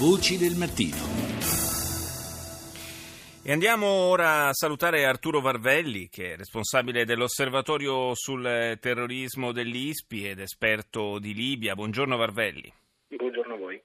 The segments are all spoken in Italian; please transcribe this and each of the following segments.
Voci del mattino. E andiamo ora a salutare Arturo Varvelli, che è responsabile dell'osservatorio sul terrorismo dell'ISPI ed esperto di Libia. Buongiorno Varvelli. Buongiorno a voi.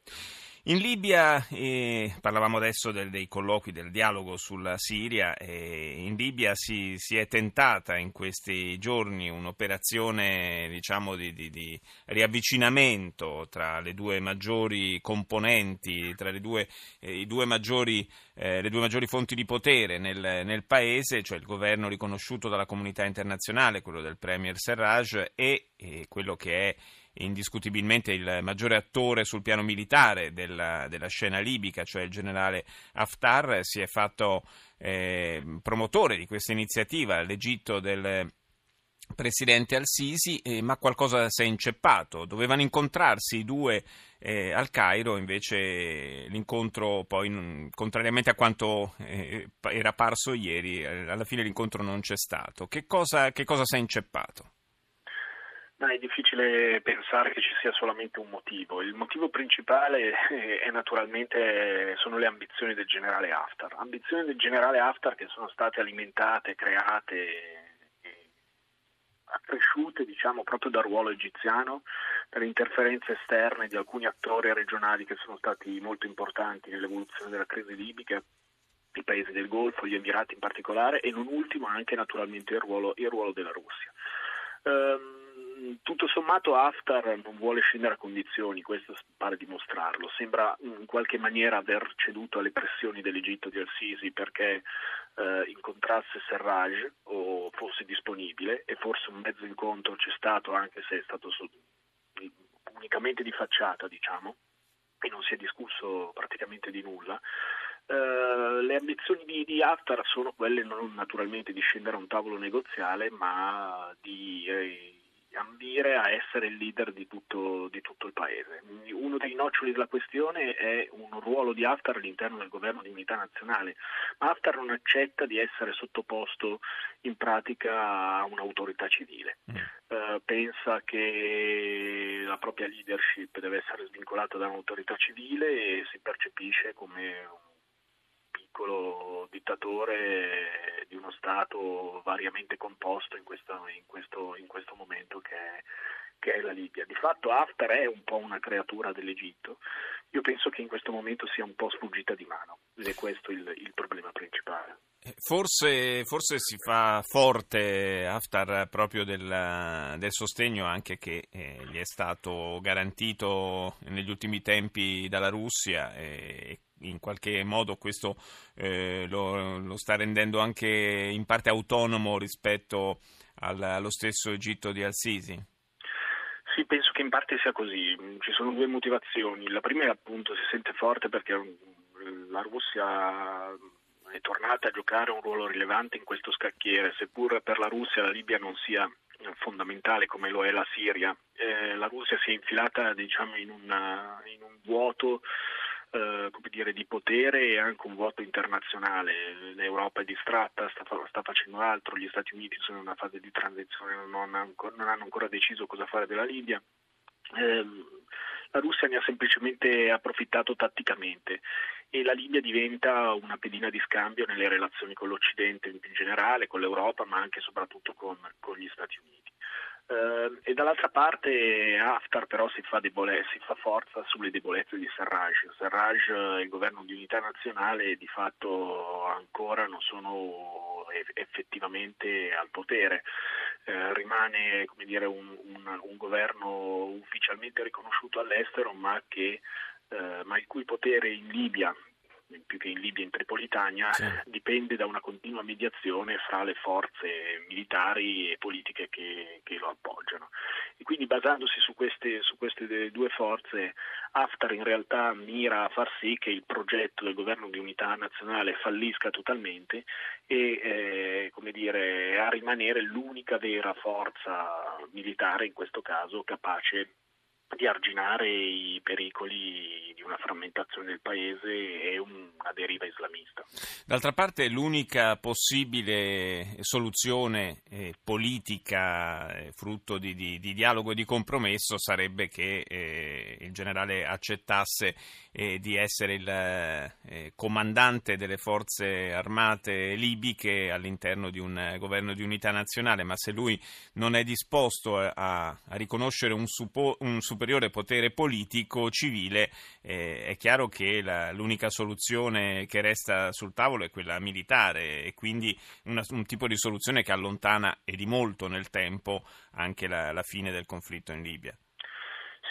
In Libia, eh, parlavamo adesso del, dei colloqui, del dialogo sulla Siria, eh, in Libia si, si, è tentata in questi giorni un'operazione diciamo, di, di, di, riavvicinamento tra le due maggiori componenti, tra le due, eh, due maggiori, eh, le due maggiori fonti di potere nel, nel, paese, cioè il governo riconosciuto dalla comunità internazionale, quello del Premier Serraj, e quello che è indiscutibilmente il maggiore attore sul piano militare della, della scena libica, cioè il generale Haftar, si è fatto eh, promotore di questa iniziativa, l'Egitto del presidente Al-Sisi, eh, ma qualcosa si è inceppato. Dovevano incontrarsi i due eh, al Cairo, invece l'incontro poi, contrariamente a quanto eh, era parso ieri, eh, alla fine l'incontro non c'è stato. Che cosa, che cosa si è inceppato? No, è difficile pensare che ci sia solamente un motivo. Il motivo principale è naturalmente sono le ambizioni del generale Haftar. Ambizioni del generale Haftar che sono state alimentate, create accresciute diciamo, proprio dal ruolo egiziano, dalle interferenze esterne di alcuni attori regionali che sono stati molto importanti nell'evoluzione della crisi libica, i paesi del Golfo, gli Emirati in particolare e non ultimo anche naturalmente il ruolo, il ruolo della Russia. Um, tutto sommato Haftar non vuole scendere a condizioni, questo pare dimostrarlo. Sembra in qualche maniera aver ceduto alle pressioni dell'Egitto di Al-Sisi perché eh, incontrasse Serraj o fosse disponibile e forse un mezzo incontro c'è stato anche se è stato so- unicamente di facciata, diciamo, e non si è discusso praticamente di nulla. Uh, le ambizioni di, di, Haftar sono quelle non naturalmente di scendere a un tavolo negoziale, ma di eh, ambire a essere il leader di tutto, di tutto, il paese. Uno dei noccioli della questione è un ruolo di Haftar all'interno del governo di unità nazionale, ma Haftar non accetta di essere sottoposto in pratica a un'autorità civile. Mm. Uh, pensa che la propria leadership deve essere svincolata da un'autorità civile e si percepisce come un piccolo dittatore di uno Stato variamente composto in questo, in questo, in questo momento che è, che è, la Libia. Di fatto Haftar è un po' una creatura dell'Egitto. Io penso che in questo momento sia un po' sfuggita di mano ed è questo il, il problema principale. Forse, forse, si fa forte Haftar proprio del, del sostegno anche che eh, gli è stato garantito negli ultimi tempi dalla Russia e in qualche modo questo eh, lo, lo, sta rendendo anche in parte autonomo rispetto al, allo stesso Egitto di Al-Sisi? Sì, penso che in parte sia così. Ci sono due motivazioni. La prima è appunto si sente forte perché la Russia è tornata a giocare un ruolo rilevante in questo scacchiere, seppur per la Russia la Libia non sia fondamentale come lo è la Siria. Eh, la Russia si è infilata diciamo, in, una, in un vuoto eh, dire, di potere e anche un vuoto internazionale. L'Europa è distratta, sta, sta, facendo altro, gli Stati Uniti sono in una fase di transizione, non, non hanno ancora deciso cosa fare della Libia. Eh, la Russia ne ha semplicemente approfittato tatticamente e la Libia diventa una pedina di scambio nelle relazioni con l'Occidente in generale, con l'Europa, ma anche e soprattutto con, con gli Stati Uniti. Uh, e dall'altra parte Haftar però si fa, debole- si fa, forza sulle debolezze di Serraj. Serraj e il governo di unità nazionale di fatto ancora non sono effettivamente al potere. Uh, rimane dire, un, un, un, governo ufficialmente riconosciuto all'estero ma, che, uh, ma il cui potere in Libia più che in Libia in Tripolitania, sì. dipende da una continua mediazione fra le forze militari e politiche che, che lo appoggiano. E quindi basandosi su queste, su queste, due forze, Haftar in realtà mira a far sì che il progetto del governo di unità nazionale fallisca totalmente e eh, come dire, a rimanere l'unica vera forza militare in questo caso capace di arginare i pericoli di una frammentazione del paese e una deriva islamista. D'altra parte l'unica possibile soluzione eh, politica eh, frutto di, di, di, dialogo e di compromesso sarebbe che eh, il generale accettasse eh, di essere il eh, comandante delle forze armate libiche all'interno di un governo di unità nazionale, ma se lui non è disposto a, a riconoscere un, supo, un, superiore potere politico civile, eh, è chiaro che la, l'unica soluzione che resta sul tavolo è quella militare e quindi una, un tipo di soluzione che allontana e di molto nel tempo anche la, la fine del conflitto in Libia.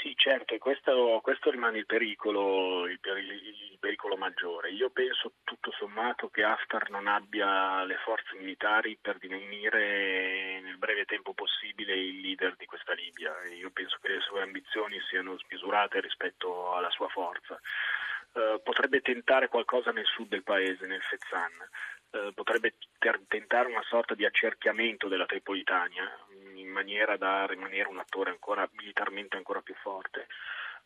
Sì, certo, e questo, questo rimane il pericolo, il, il, pericolo maggiore. Io penso tutto sommato che Haftar non abbia le forze militari per divenire nel breve tempo possibile il leader di questa Libia. Io penso che le sue ambizioni siano smisurate rispetto alla sua forza. Uh, potrebbe tentare qualcosa nel sud del paese, nel Fezzan, uh, potrebbe ter- tentare una sorta di accerchiamento della Tripolitania, maniera da rimanere un attore ancora, militarmente ancora più forte.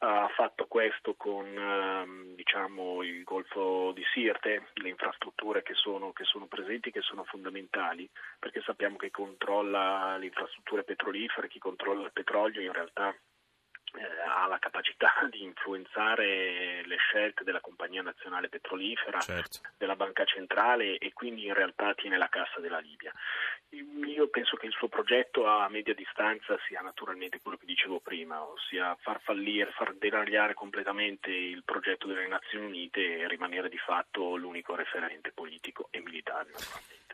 Ha fatto questo con ehm, diciamo, il Golfo di Sirte, le infrastrutture che sono, che sono presenti, che sono fondamentali, perché sappiamo che controlla le infrastrutture petrolifere, chi controlla il petrolio in realtà eh, ha la capacità di influenzare le scelte della compagnia nazionale petrolifera, certo. della banca centrale e quindi in realtà tiene la cassa della Libia. Io penso che il suo progetto a media distanza sia naturalmente quello che dicevo prima, ossia far fallire, far deragliare completamente il progetto delle Nazioni Unite e rimanere di fatto l'unico referente politico e militare.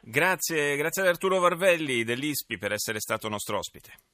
Grazie, grazie ad Arturo Varvelli dell'ISPI per essere stato nostro ospite.